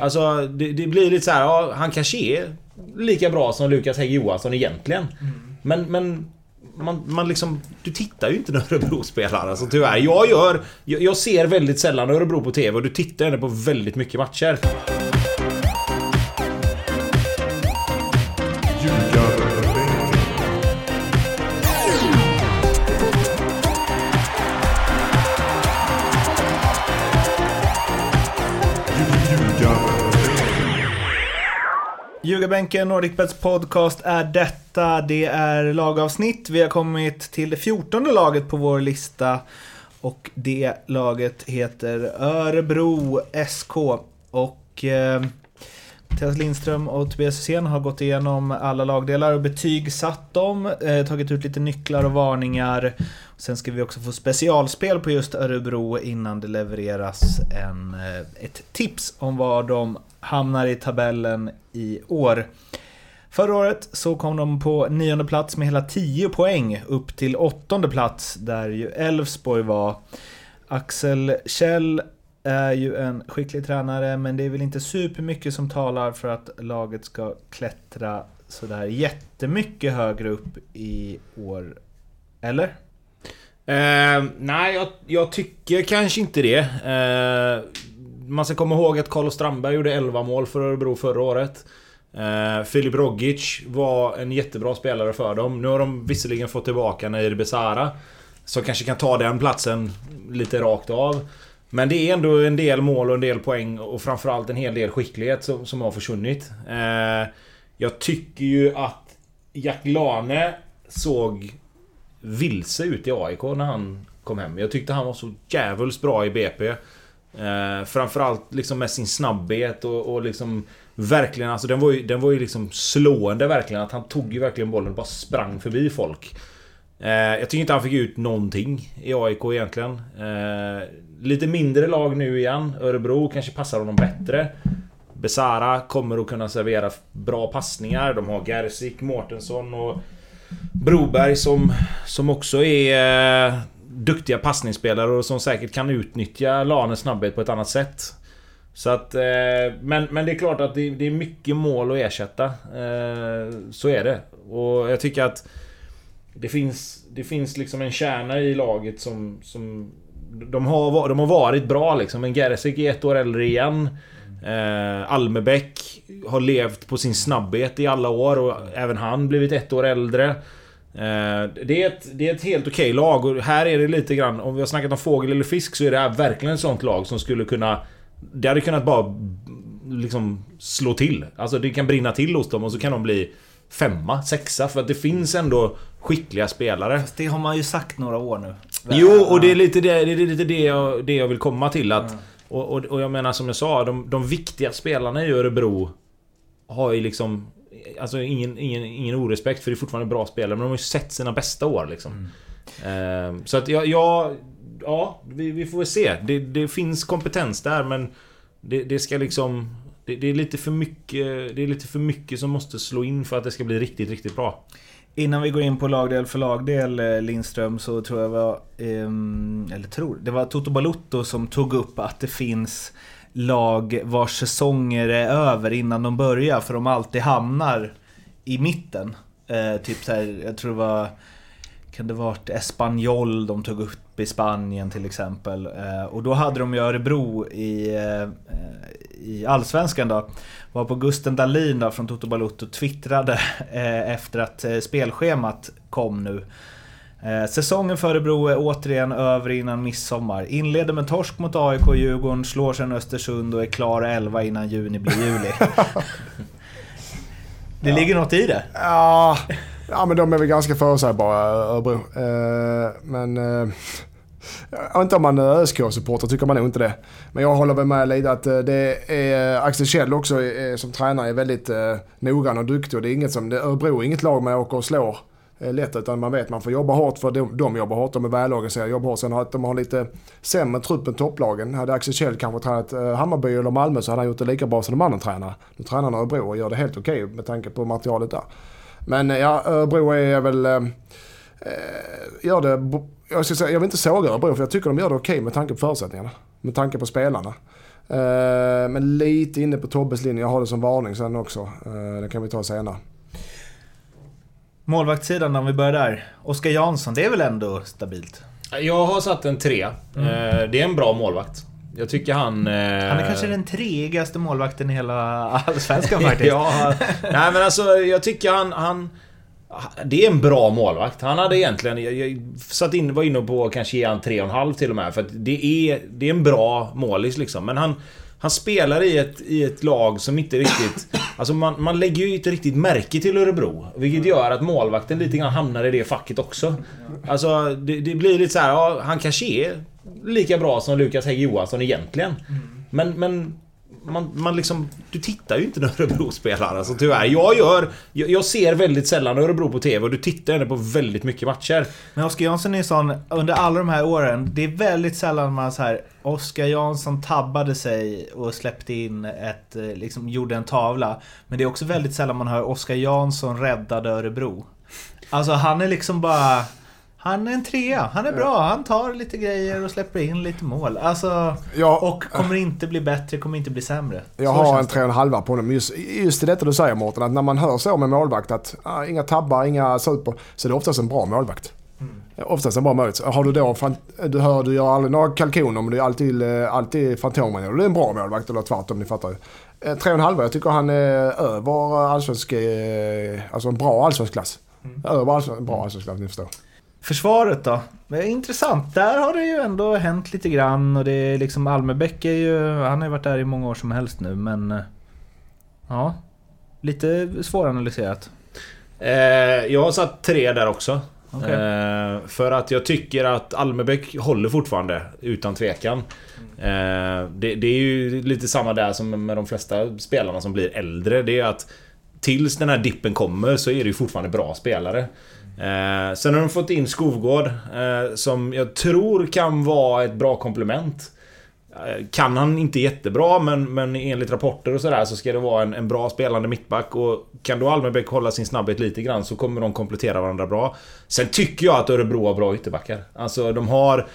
Alltså det, det blir lite så här, ja, han kanske är lika bra som Lukas Hägg Johansson egentligen. Men, men man, man liksom... Du tittar ju inte när Örebro spelar alltså tyvärr. Jag gör... Jag, jag ser väldigt sällan Örebro på TV och du tittar ändå på väldigt mycket matcher. Ljugarbänken, Nordicbets podcast är detta. Det är lagavsnitt. Vi har kommit till det fjortonde laget på vår lista. Och det laget heter Örebro SK. Och eh, Mattias Lindström och Tobias Hysén har gått igenom alla lagdelar och betygsatt dem. Eh, tagit ut lite nycklar och varningar. Sen ska vi också få specialspel på just Örebro innan det levereras en, eh, ett tips om var de hamnar i tabellen i år. Förra året så kom de på nionde plats med hela 10 poäng upp till åttonde plats där ju Elfsborg var. Axel Kjell är ju en skicklig tränare men det är väl inte supermycket som talar för att laget ska klättra sådär jättemycket högre upp i år. Eller? Eh, nej, jag, jag, tycker kanske inte det. Eh, man ska komma ihåg att Carlos Strandberg gjorde 11 mål för Örebro förra året. Eh, Filip Rogic var en jättebra spelare för dem. Nu har de visserligen fått tillbaka Nair Besara. Som kanske kan ta den platsen lite rakt av. Men det är ändå en del mål och en del poäng och framförallt en hel del skicklighet som, som har försvunnit. Eh, jag tycker ju att Jack Lane såg vilse ut i AIK när han kom hem. Jag tyckte han var så jävligt bra i BP. Eh, framförallt liksom med sin snabbhet och, och liksom Verkligen alltså den var ju, den var ju liksom slående verkligen att han tog ju verkligen bollen och bara sprang förbi folk. Eh, jag tycker inte han fick ut någonting i AIK egentligen. Eh, lite mindre lag nu igen. Örebro kanske passar honom bättre. Besara kommer att kunna servera bra passningar. De har Gersik, Mårtensson och Broberg som, som också är eh, duktiga passningsspelare och som säkert kan utnyttja Lanes snabbhet på ett annat sätt. Så att... Eh, men, men det är klart att det, det, är mycket mål att ersätta. Eh, så är det. Och jag tycker att... Det finns, det finns liksom en kärna i laget som... som de, har, de har varit bra liksom. Men Gerzik är ett år äldre igen. Eh, Almebäck har levt på sin snabbhet i alla år och även han blivit ett år äldre. Eh, det, är ett, det är ett helt okej lag och här är det lite grann, om vi har snackat om fågel eller fisk så är det här verkligen ett sånt lag som skulle kunna... Det hade kunnat bara liksom slå till. Alltså det kan brinna till hos dem och så kan de bli femma, sexa för att det finns ändå skickliga spelare. Fast det har man ju sagt några år nu. Jo, och det är lite det, det, är lite det, jag, det jag vill komma till att... Och, och, och jag menar som jag sa, de, de viktiga spelarna i Örebro har ju liksom Alltså ingen, ingen, ingen orespekt för det är fortfarande bra spelare men de har ju sett sina bästa år liksom. Mm. Uh, så att jag... jag ja, vi, vi, får väl se. Det, det, finns kompetens där men det, det ska liksom... Det, det, är lite för mycket... Det är lite för mycket som måste slå in för att det ska bli riktigt, riktigt bra. Innan vi går in på lagdel för lagdel eh, Lindström så tror jag var... Ehm, eller tror, det var Toto Balutto som tog upp att det finns lag vars säsonger är över innan de börjar för de alltid hamnar i mitten. Eh, typ så här, jag tror det var... Kan det varit Espanyol de tog upp i Spanien till exempel. Eh, och då hade de ju Örebro i, eh, i Allsvenskan då. Var på Gusten Dahlin då från Toto Balutto twittrade eh, efter att spelschemat kom nu. Säsongen för Örebro är återigen över innan midsommar. Inleder med torsk mot AIK och Djurgården, slår sen Östersund och är klar 11 innan juni blir juli. det ligger något i det. Ja, ja men de är väl ganska förutsägbara, eh, Örebro. Eh, men... Eh, jag vet inte om man eh, är ÖSK-supporter, tycker man nog inte det. Men jag håller väl med lite att eh, det är Axel Kjell också som tränare är väldigt noggrann och duktig. Och det är inget som, Örebro är inget lag man åker och slår lätt utan man vet man får jobba hårt för de, de jobbar hårt, de är välorganiserade, jobbar hårt. Sen att de har lite sämre trupp än topplagen. Hade Axel Kjell kanske tränat Hammarby eller Malmö så hade han gjort det lika bra som de andra tränarna. Nu tränar han Örebro och gör det helt okej okay med tanke på materialet där. Men eh, ja, Örebro är väl... Eh, gör det... Jag, ska säga, jag vill inte såga Örebro för jag tycker de gör det okej okay med tanke på förutsättningarna. Med tanke på spelarna. Eh, men lite inne på Tobbes linje. Jag har det som varning sen också. Eh, det kan vi ta senare. Målvaktssidan om vi börjar där. Oskar Jansson, det är väl ändå stabilt? Jag har satt en trea. Mm. Eh, Det är en bra målvakt. Jag tycker han... eh, Han är kanske den tregaste målvakten i hela Allsvenskan faktiskt. ja, nej men alltså jag tycker han, han... Det är en bra målvakt. Han hade egentligen... Jag, jag satt in, var inne på att kanske ge han 3,5 till och med. För att det är, det är en bra målis liksom. Men han... Han spelar i ett, i ett lag som inte riktigt... Alltså man, man lägger ju inte riktigt märke till Örebro. Vilket gör att målvakten lite grann hamnar i det facket också. Alltså det, det blir lite så här, ja, han kanske är lika bra som Lukas Hägg Johansson egentligen. Men, men man, man liksom... Du tittar ju inte när Örebro spelar alltså tyvärr. Jag gör... Jag, jag ser väldigt sällan Örebro på TV och du tittar ändå på väldigt mycket matcher. Men Oskar Jansson är sån, under alla de här åren, det är väldigt sällan man så här Oskar Jansson tabbade sig och släppte in ett, eh, liksom gjorde en tavla. Men det är också väldigt sällan man hör Oskar Jansson räddade Örebro. Alltså han är liksom bara... Han är en trea, han är bra, han tar lite grejer och släpper in lite mål. Alltså... Ja, Och kommer inte bli bättre, kommer inte bli sämre. Jag Så har en tre och en halva på honom. Just, just detta du säger Mårten, att när man hör så med målvakt att ah, inga tabbar, inga super, så är det oftast en bra målvakt. Oftast en bra målvakt. Har du då, du hör, du gör aldrig några kalkoner men det är alltid, eh, alltid Fantomen. Och det är en bra målvakt eller tvärtom, ni fattar ju. Eh, Tre och en halva, jag tycker han är över allsvensk, eh, alltså en bra allsvensk klass. Över allsvensk, bra allsvensk klass, ni förstår. Försvaret då? Intressant. Där har det ju ändå hänt lite grann och det är liksom Almebäck är ju... Han har ju varit där i många år som helst nu men... eh, Ja. Lite svåranalyserat. Eh, jag har satt tre där också. Okej. Eh, för att jag tycker att Almebäck håller fortfarande, utan tvekan. Eh, det, det är ju lite samma där som med de flesta spelarna som blir äldre. Det är att tills den här dippen kommer så är det ju fortfarande bra spelare. Eh, sen har de fått in Skovgård eh, som jag tror kan vara ett bra komplement. Eh, Kan han inte jättebra men, men enligt rapporter och sådär så ska det vara en, en bra spelande mittback och kan då Almebäck hålla sin snabbhet lite grann så kommer de komplettera varandra bra. Sen tycker jag att Örebro har bra ytterbackar. Alltså de har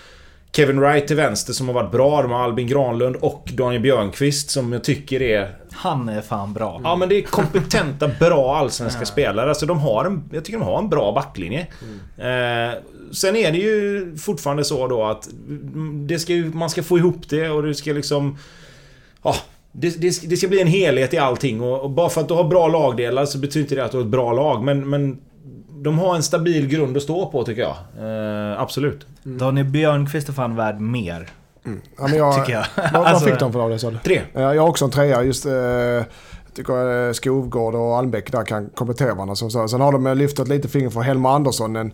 Kevin Wright till vänster som har varit bra. De har Albin Granlund och Daniel Björnqvist som jag tycker är... Han är fan bra. Ja men det är kompetenta, bra allsvenska spelare. Alltså de har en... Jag tycker de har en bra backlinje. Eh, sen är det ju fortfarande så då att det ska man ska få ihop det och det ska liksom... Ja, det, det, det ska bli en helhet i allting och, och bara för att du har bra lagdelar så betyder inte det att du har ett bra lag. Men, men de har en stabil grund att stå på tycker jag. Eh, absolut. Daniel Björnqvist är fan värd mer. Ja, men jag, Tycker jag. Vad, vad Alltså- fick de för av det sa du? Tre. Eh, Jag har också en trea. Just, eh, tycker eh, Skovgård och Almbäck där kan komplettera varandra. Som så. Sen har de eh, lyft ett litet finger för Helmer Andersson. En,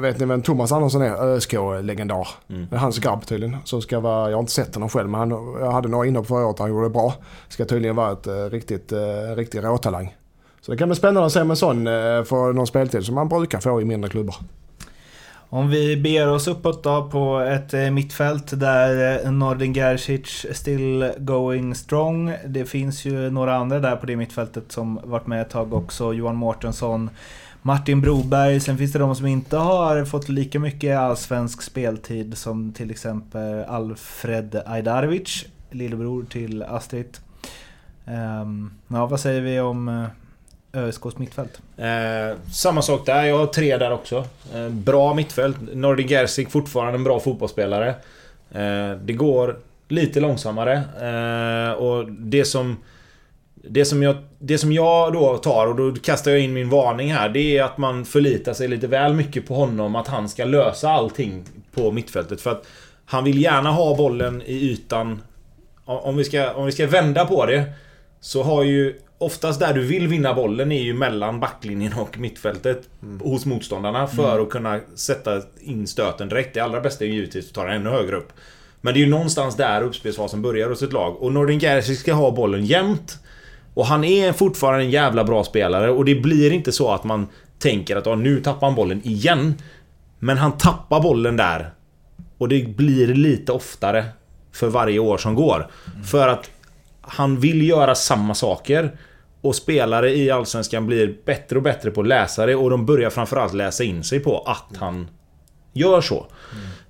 vet ni vem Thomas Andersson är? ÖSK-legendar. Är hans grabb tydligen. Som ska vara, jag har inte sett honom själv men han, jag hade några inhopp förra året han gjorde det bra. Ska tydligen vara ett riktigt, eh, riktig råtalang. Så det kan bli spännande att se om en sån eh, får någon speltid som man brukar få i mindre klubbar. Om vi beger oss uppåt då på ett eh, mittfält där eh, Nordin Gerzic still going strong. Det finns ju några andra där på det mittfältet som varit med ett tag också. Johan Mårtensson, Martin Broberg. Sen finns det de som inte har fått lika mycket allsvensk speltid som till exempel Alfred Ajdarevic, lillebror till Astrid. Um, ja, vad säger vi om ÖSKs mittfält? Eh, samma sak där, jag har tre där också. Eh, bra mittfält. Nordin Gerzik fortfarande en bra fotbollsspelare. Eh, det går lite långsammare. Eh, och det som... Det som, jag, det som jag då tar, och då kastar jag in min varning här, det är att man förlitar sig lite väl mycket på honom. Att han ska lösa allting på mittfältet. För att han vill gärna ha bollen i ytan. Om vi ska, om vi ska vända på det. Så har ju oftast där du vill vinna bollen är ju mellan backlinjen och mittfältet hos motståndarna för att kunna sätta in stöten direkt. Det allra bästa är ju givetvis att ta den ännu högre upp. Men det är ju någonstans där uppspelsfasen börjar hos ett lag. Och Nordin Gerzic ska ha bollen jämt. Och han är fortfarande en jävla bra spelare och det blir inte så att man tänker att "Ja, nu tappar han bollen igen. Men han tappar bollen där. Och det blir lite oftare för varje år som går. För att han vill göra samma saker. Och spelare i Allsvenskan blir bättre och bättre på att läsa det och de börjar framförallt läsa in sig på att han Gör så.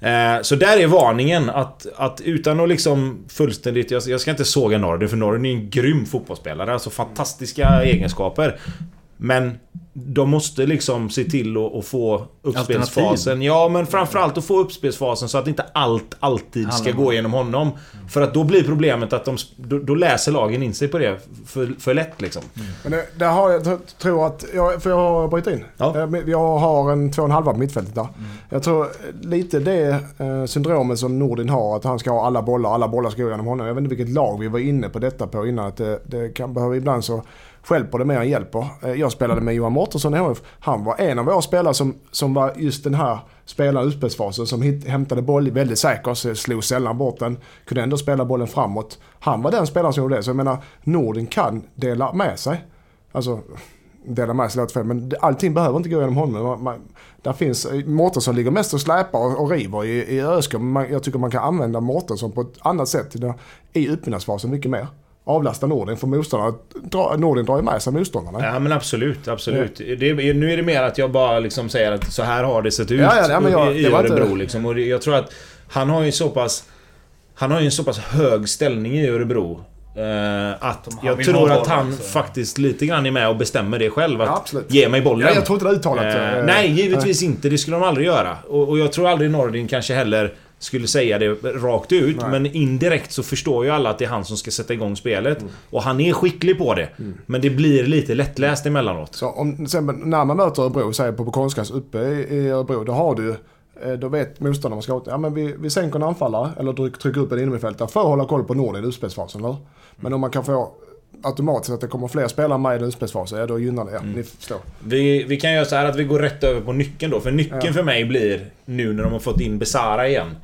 Eh, så där är varningen att, att utan att liksom fullständigt... Jag, jag ska inte såga Norden för Norden är en grym fotbollsspelare. Alltså fantastiska egenskaper. Men de måste liksom se till att, att få uppspelsfasen. Ja, men framförallt att få uppspelsfasen så att inte allt alltid ska gå genom honom. För att då blir problemet att de, då, då läser lagen in sig på det för, för lätt liksom. Men det, där har jag, tror att, jag, får jag bryta in? Ja. Eh, Jag har en två och en halva på mittfältet där. Jag tror lite det eh, syndromet som Nordin har, att han ska ha alla bollar, alla bollar ska gå genom honom. Jag vet inte vilket lag vi var inne på detta på innan, att det, det kan behöva ibland så stjälper det mer än hjälper. Eh, Jag spelade med Johan Mårtensson i HF. Han var en av våra spelare som, som var just den här spelaren i utspelsfasen som hit, hämtade boll väldigt säkert, så slog sällan bort den. Kunde ändå spela bollen framåt. Han var den spelaren som gjorde det. Så jag menar, Norden kan dela med sig. Alltså, dela med sig låter fel, men allting behöver inte gå genom honom. Man, man, där finns, Mårtensson ligger mest och släpar och, och river i, i ÖSK, men man, jag tycker man kan använda Mårtensson på ett annat sätt i, i uppbyggnadsfasen mycket mer. Avlasta Nordin för motståndarna. Dra, Nordin drar ju med sig motståndarna. Ja men absolut, absolut. Det, är- nu är det mer att jag bara liksom säger att så här har det sett ut Ja, ja, ja, men jag- i det var inte- Örebro liksom. Och det, jag tror att han har ju så pass... Han har ju en så pass hög ställning i Örebro. Eh, att jag tror att han så. faktiskt lite grann är med och bestämmer det själv. Att Ja, absolut. ge mig bollen. Ja, jag tror inte det är uttalat. Eh, eh, nej, givetvis inte. Det skulle de aldrig göra. Och, och jag tror aldrig Nordin kanske heller skulle säga det rakt ut. Nej. Men indirekt så förstår ju alla att det är han som ska sätta igång spelet. Mm. Och han är skicklig på det. Men det blir lite lättläst emellanåt. Så om, exempel när man möter Örebro, säger på, konstgräs uppe i, Örebro, då har du eh, då vet motståndaren vad ska åt. Ja men vi, vi sänker en anfallare eller tryck, trycker upp en innermittfältare för att hålla koll på Nordin i utspelsfasen. Eller? Men om man kan få automatiskt att det kommer fler spelare med i utspelsfasen, ja då gynnar det. Ja, ni förstår. Vi, vi kan göra så här att vi går rätt över på nyckeln då. För nyckeln Ja. för mig blir, nu när de har fått in Besara igen.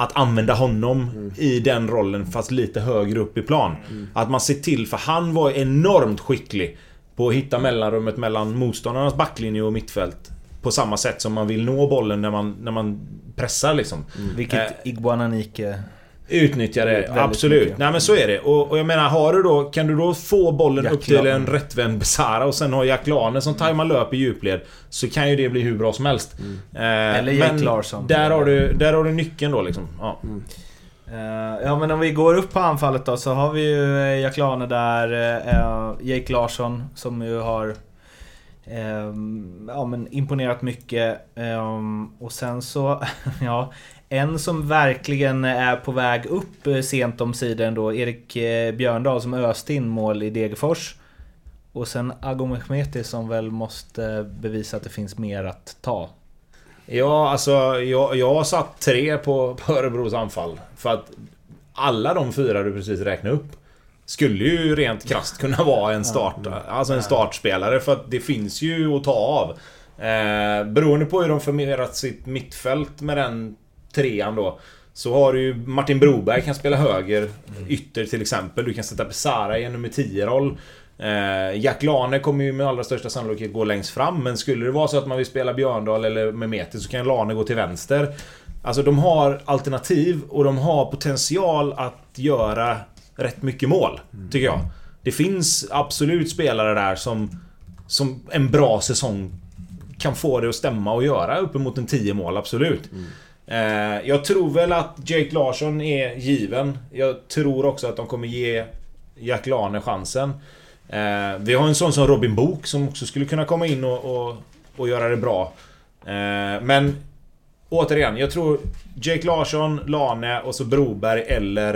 Att använda honom i den rollen fast lite högre upp i plan. Att man ser till, för han var enormt skicklig på att hitta mellanrummet mellan motståndarnas backlinje och mittfält. På samma sätt som man vill nå bollen när man, när man pressar liksom. Vilket Eh, Iguananike... Utnyttja det, absolut. mycket. Nej men så är det. Och, och jag menar, har du då... Kan du då få bollen Jack upp till en rättvänd Besara och sen har Jack Lane som tajmar löp i djupled. Så kan ju det bli hur bra som helst. Eh, Eller Jake Larsson. Där har, du, där har du nyckeln då liksom. Ja. Eh, ja men om vi går upp på anfallet då så har vi ju eh, Jack Lane där, eh, Jake Larsson som ju har ehm, ja, men imponerat mycket. Ehm, och sen så, ja, en som verkligen är på väg upp eh, sent om sidan då, Erik eh, Björndal som öste in mål i Degerfors. Och sen Ago Mehmeti som väl måste bevisa att det finns mer att ta. Ja, alltså jag, jag har satt tre på, på Örebros anfall. För att alla de fyra du precis räknade upp skulle ju rent krasst kunna vara en start, alltså en startspelare. För att det finns ju att ta av. Eh, beroende på hur de formerat sitt mittfält med den trean då. Så har du ju Martin Broberg kan spela höger ytter till exempel. Du kan sätta Besara i en nummer 10-roll. Eh, Jack Lane kommer ju med allra största sannolikhet gå längst fram. Men skulle det vara så att man vill spela Björndal eller Mehmeti så kan Lane gå till vänster. Alltså de har alternativ och de har potential att göra rätt mycket mål. Tycker jag. Det finns absolut spelare där som, som en bra säsong kan få det att stämma och göra uppemot en 10 mål, absolut. Mm. Eh, jag tror väl att Jake Larsson är given. Jag tror också att de kommer ge Jack Lane chansen. Eh, vi har en sån som Robin Book som också skulle kunna komma in och, och, och göra det bra. Eh, men återigen, jag tror Jake Larsson, Lane och så Broberg eller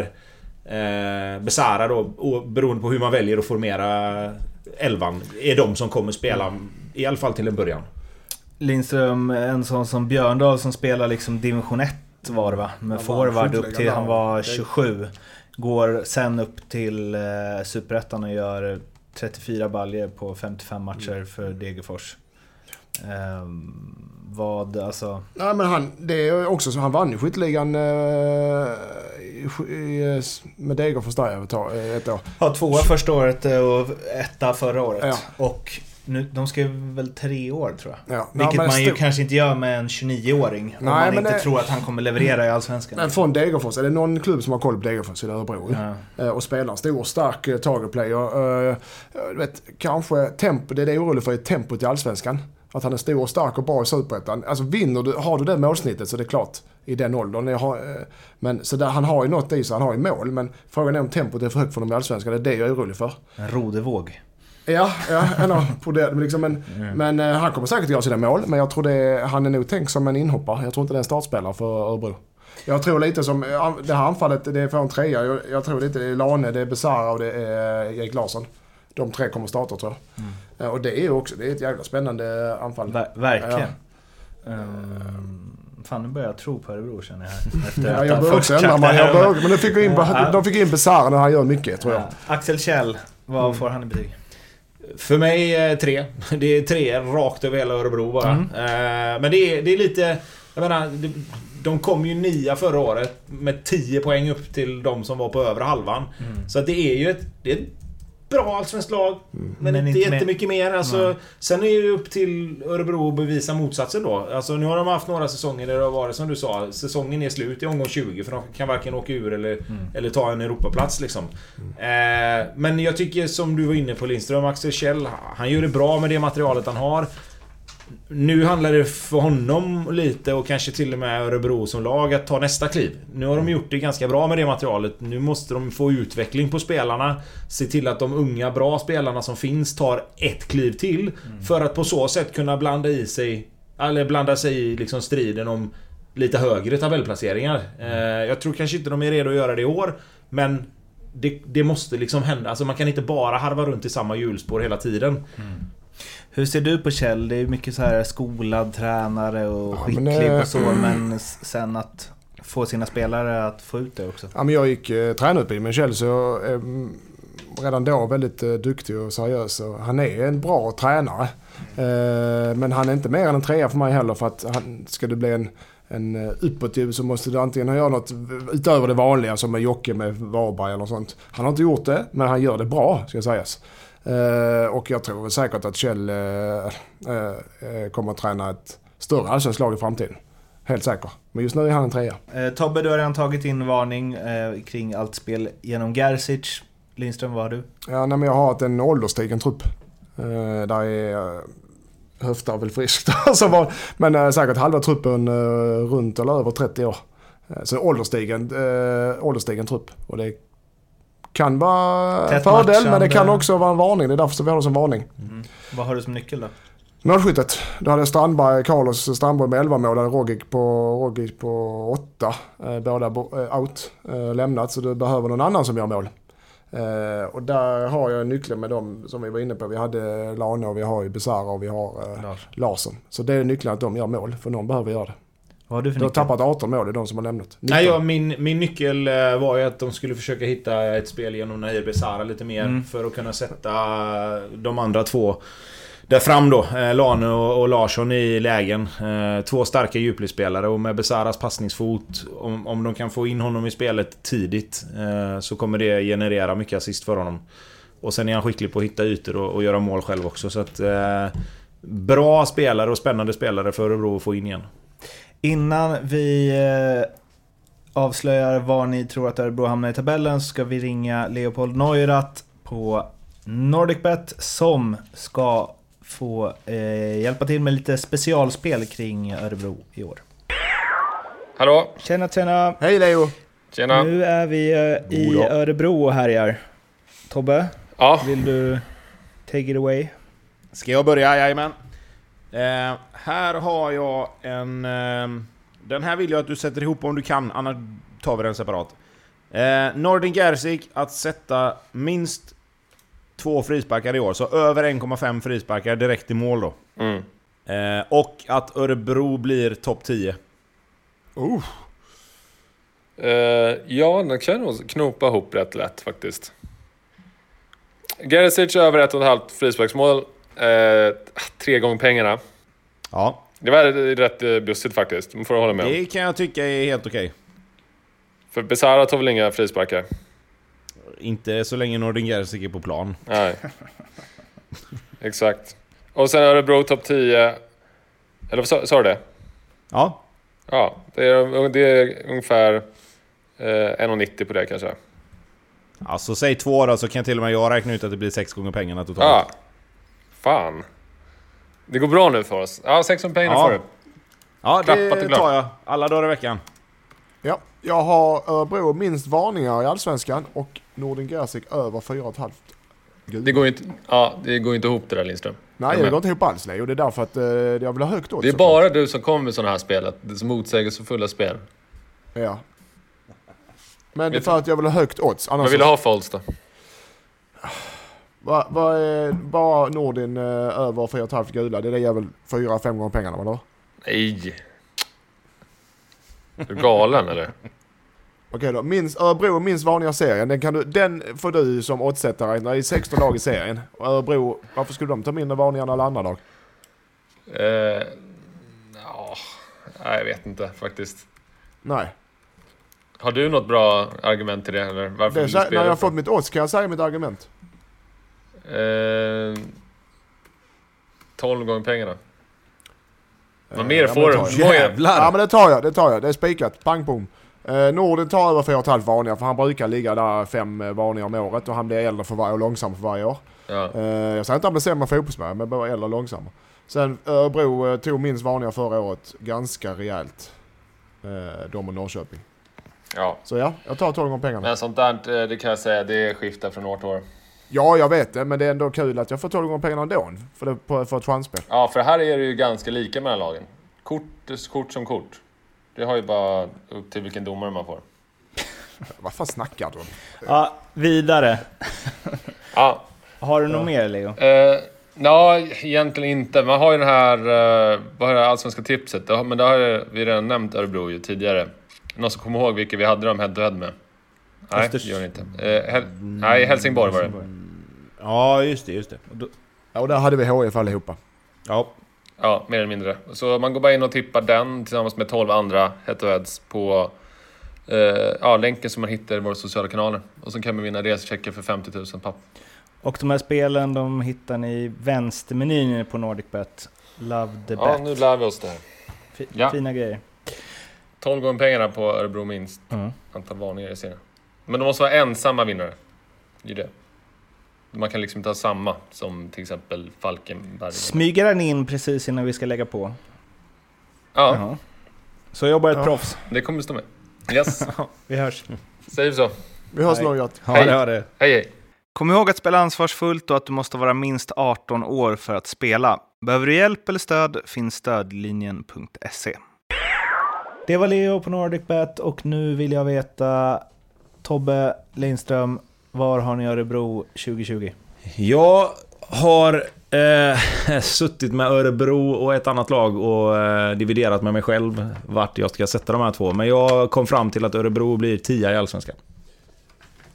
eh, Besara då, och beroende på hur man väljer att formera elvan, är de som kommer spela i alla fall till en början. Lindström, en sån som Björndal som spelar liksom division 1 var det va? Med Han forward upp till han var Det- 27. Går sen upp till eh, Superettan och gör 34 baljer på 55 matcher Mm. för Degerfors. Ehm, vad, alltså... Nej men han, det är också så, han vann ju skytteligan eh, eh, med Degerfors där ett, eh, ett år. Ja, tvåa första året eh, och etta förra året. Ja. Och nu, de ska väl tre år tror jag. Ja. Vilket Ja, man ju kanske inte gör med en 29-åring. Om man inte det- tror att han kommer leverera i Allsvenskan. Men från Degerfors, är det någon klubb som har koll på Degerfors är det Örebro. Ja. Eh, Och spelar en stor, stark eh, target player. Eh, Du vet, kanske tempo, det är det jag är orolig för, är tempot i Allsvenskan. Att han är stor stark och bra i Superettan. Alltså vinner du, har du det målsnittet så är det klart i den åldern. Har, men så där, han har ju något i sig, han har ju mål. Men frågan är om tempot är för högt för dem i Allsvenskan. Det är det jag är orolig för. En rodevåg. Ja, ja ändå på det. Men, liksom, men, men eh, han kommer säkert göra sina mål. Men jag tror det, han är nog tänkt som en inhoppare. Jag tror inte det är en startspelare för Örebro. Jag tror lite som, eh, det här anfallet, det får en trea. Jag, jag tror lite det är Lane, det är Besara och det är Erik Larsson. De tre kommer starta tror jag. Eh, Och det är ju också, det är ett jävla spännande anfall. Ver verkligen. Ehm, fan, nu börjar jag tro på Örebro känner jag. här. Efter Ja, jag börjar också ändra mig. men fick in, Ja. de fick in Besara när han gör mycket tror jag. Ja. Axel Kjell, vad får han i betyg? För mig eh, tre. Det är tre rakt över hela Örebro bara. Mm. Eh, men det är, det är lite... Jag menar, de kom ju nia förra året med 10 poäng upp till de som var på övre halvan. Mm. Så att det är ju ett, det är ett bra allsvenskt lag. Men, Men inte inte jättemycket mer. Alltså, Nej. sen är det ju upp till Örebro att bevisa motsatsen då. Alltså, nu har de haft några säsonger där det har varit som du sa. Säsongen är slut i omgång 20 för de kan varken åka ur eller, Mm. eller ta en Europaplats liksom. Eh, men jag tycker som du var inne på Lindström, Axel Kjell. Han gör det bra med det materialet han har. Nu handlar det för honom lite och kanske till och med Örebro som lag att ta nästa kliv. Nu har de gjort det ganska bra med det materialet. Nu måste de få utveckling på spelarna. Se till att de unga bra spelarna som finns tar ett kliv till. För att på så sätt kunna blanda i sig... Eller blanda sig i liksom striden om lite högre tabellplaceringar. Eh, jag tror kanske inte de är redo att göra det i år. Men det, det måste liksom hända. Alltså man kan inte bara harva runt i samma hjulspår hela tiden. Hur ser du på Kjell? Det är ju mycket så här skolad tränare och Ja, skicklig eh, och så, men sen att få sina spelare att få ut det också. Ja, men jag gick eh, tränarutbildning med Kjell så jag är mm, redan då väldigt eh, duktig och seriös. Och han är en bra tränare. Eh, men han är inte mer än en trea för mig heller för att han, ska det bli en, en eh, uppåtljus så måste du antingen göra något utöver det vanliga som med Jocke med Varberg eller sånt. Han har inte gjort det men han gör det bra ska sägas. Eh, och jag tror säkert att Kjell eh, eh, eh, kommer att träna ett större allsvenskt lag i framtiden. Helt säker. Men just nu är han en trea. Eh, Tobbe, du har redan tagit in varning eh, kring allt spel genom Gerzic. Lindström, vad har du? Ja, nej, men jag har haft en ålderstigen trupp. Eh, där är uh, höftar väl friskt. alltså, var, men eh, säkert halva truppen eh, runt eller över 30 år. Så ålderstigen, uh, ålderstigen trupp. Och det kan vara en fördel men det kan också vara en varning. Det är därför vi har det som varning. Vad har du som nyckel då? Målskyttet. Då hade Strandberg, Carlos Strandberg med 11 mål, Rogic på, Rogic på 8. Eh, båda eh, out, eh, lämnat. Så du behöver någon annan som gör mål. Och där har jag nyckeln med dem som vi var inne på. Vi hade Lane och vi har ju Besara och vi har Lars. Larsson. Så det är nyckeln att de gör mål, för någon behöver göra det. Vad har du för Du har nyckel? tappat 18 mål, det är de som har lämnat. 19. Nej, ja, min, min nyckel eh, var ju att de skulle försöka hitta ett spel genom Nahir Besara lite mer Mm. för att kunna sätta de andra två där fram då. Eh, Lane och, och Larsson i lägen. Eh, två starka djupledsspelare och med Besaras passningsfot, om, om de kan få in honom i spelet tidigt eh, så kommer det generera mycket assist för honom. Och sen är han skicklig på att hitta ytor och, och göra mål själv också. Så att... Eh, bra spelare och spännande spelare för Örebro att få in igen. Innan vi eh, avslöjar var ni tror att Örebro hamnar i tabellen så ska vi ringa Leopold Neurath på NordicBet som ska få eh, hjälpa till med lite specialspel kring Örebro i år. Hallå, Tjena tjena! Hej Leo! tjena. Nu är vi eh, i. Örebro och härjar. Tobbe, Ja, vill du take it away? Ska jag börja? Jajamän. Eh, här har jag en... Eh, den här vill jag att du sätter ihop om du kan, annars tar vi den separat. Eh, Nordin Gerzik att sätta minst två frisparkar i år, så över 1,5 frisparkar direkt i mål då. mm. Eh, och att Örebro blir topp 10. Uh, Eh, ja, den kan nog knopa ihop rätt lätt faktiskt. Gerzic över ett och ett halvt frisparksmål. Eh, tre gånger pengarna. Ja, Det var rätt eh, bussigt faktiskt, man får hålla med om. det kan jag tycka är helt okej. För Besara tar väl inga frisparkar? Inte så länge Nordin Gerzik är på plan. Nej. Exakt. Och sen Örebro topp 10. Eller sa, sa du det? Ja, Ja, det är, det är ungefär eh, 1,90 på det kanske. alltså säg två då, så kan till och med jag räkna ut att det blir sex gånger pengarna totalt. Ja. Fan. Det går bra nu för oss. Ja, 600 pengar Ja. får du. Ja, Klappat och det klart. tar jag. Alla dagar i veckan. Ja, jag har Örebro minst varningar i Allsvenskan och Nordin Gerzik över 4,5. Det går inte, ja, det går inte ihop det där Lindström. Nej, det går inte ihop alls Leo. Det är därför att eh, jag vill ha högt odds. Det är bara du som kommer med sådana här spel, att det är så motsägelsefulla spel. Ja. Men det är för att jag vill ha högt odds. Annars Vad vill du ha för odds då? Vad vad är bara Nordin eh, över 4,5 gula? Det är väl 4-5 gånger pengarna, eller? Nej. Är du galen eller? Okej då, minst, Örebro minst vanliga serien, den, kan du, den får du som oddsättare när det är 16 lag i serien. Och Örebro, varför skulle de ta mindre varningar än alla andra lag? Eh, ja, jag vet inte faktiskt. Nej. Har du något bra argument till det eller? Varför Det, vill du när jag har fått mitt odds kan jag säga mitt argument. Eh, 12 gånger pengarna. Vad Eh, mer ja, får du? Jävlar! Ja men det tar jag, det tar jag. Det är spikat. Pang bom. Eh, Norden tar över 4,5 varningar för han brukar ligga där fem eh, varningar om året och han blir äldre för varje och långsammare för varje år. Ja. Eh, jag säger inte att han blir sämre fotbollsspelare men bara äldre och långsammare. Sen Örebro eh, tog minst varningar förra året ganska rejält. Eh, de och Norrköping. ja. Så ja, jag tar 12 gånger pengarna. Men sånt där, eh, det kan jag säga, det skiftar från år till år. Ja, jag vet det, men det är ändå kul att jag får 12 gånger pengarna ändå. För, det, på, för ett chansspel. Ja, för här är det ju ganska lika mellan lagen. Kort, kort som kort. Det har ju bara upp till vilken domare man får. Vad fan snackar du om? Ja, vidare. Ja, Har du något mer Leo? eh, nej, egentligen inte. Man har ju den här, eh, vad är det, allsvenska tipset. Det har, men det har vi redan nämnt Örebro ju tidigare. Någon som kommer ihåg vilka vi hade dem head to head med? Nej, Östers- det gör ni inte. Eh, Hel- nej, Helsingborg var det. Ja, just det, just det. Och då- Ja, och där hade vi HIF allihopa. Ja. Ja, mer eller mindre. Så man går bara in och tippar den tillsammans med 12 andra head-to-heads på eh, ja, länken som man hittar i våra sociala kanaler. Och så kan man vinna resecheckar för 50 000 papp. Och de här spelen de hittar ni i vänstermenyn på NordicBet. Love the Ja, bet. nu lär vi oss det här. Fi- Ja. Fina grejer. 12 gånger pengarna på Örebro minst Mm. antal varningar i serien. Men de måste vara ensamma vinnare. Det är det. Man kan liksom inte ha samma som till exempel Falkenberg. Smyger den in precis innan vi ska lägga på? Ja, Jaha. Så jobbar ett Ja. proffs. det kommer stå med. Yes, Vi hörs. säger vi så. Vi hörs nog gott. Ja, Hej. det har det. Hej hej! Kom ihåg att spela ansvarsfullt och att du måste vara minst 18 år för att spela. Behöver du hjälp eller stöd finns stödlinjen.se. Det var Leo på NordicBet och nu vill jag veta Tobbe Lindström, var har ni Örebro 2020? Jag har eh, suttit med Örebro och ett annat lag och eh, dividerat med mig själv vart jag ska sätta de här två. Men jag kom fram till att Örebro blir 10 i Allsvenskan.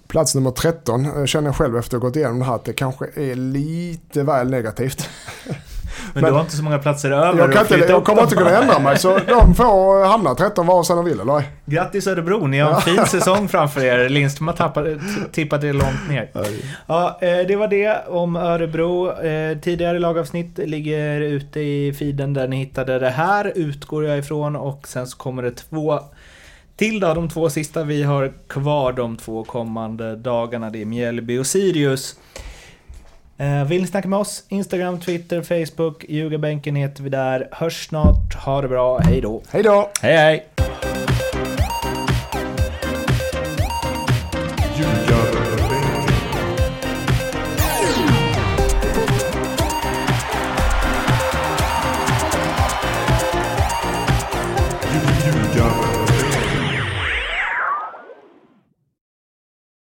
Plats nummer 13 eh, känner jag själv efter att ha gått igenom det här att det kanske är lite väl negativt. Men, Men- du har inte så många platser över Jag, kan inte, jag kommer inte kunna ändra mig så de får hamna 13 var sig de vill eller? Grattis Örebro, ni har en fin säsong framför er. Lindström har tappat, tippat er långt ner. Ja, eh, det var det om Örebro. Eh, Tidigare lagavsnitt ligger ute i feeden där ni hittade det här, utgår jag ifrån. Och sen så kommer det två till då, de två sista vi har kvar de två kommande dagarna. Det är Mjällby och Sirius. Eh, Vill ni snacka med oss? Instagram, Twitter, Facebook, Ljugarbänken heter vi där. Hörs snart, ha det bra, hej då! Hej då! Hej hej!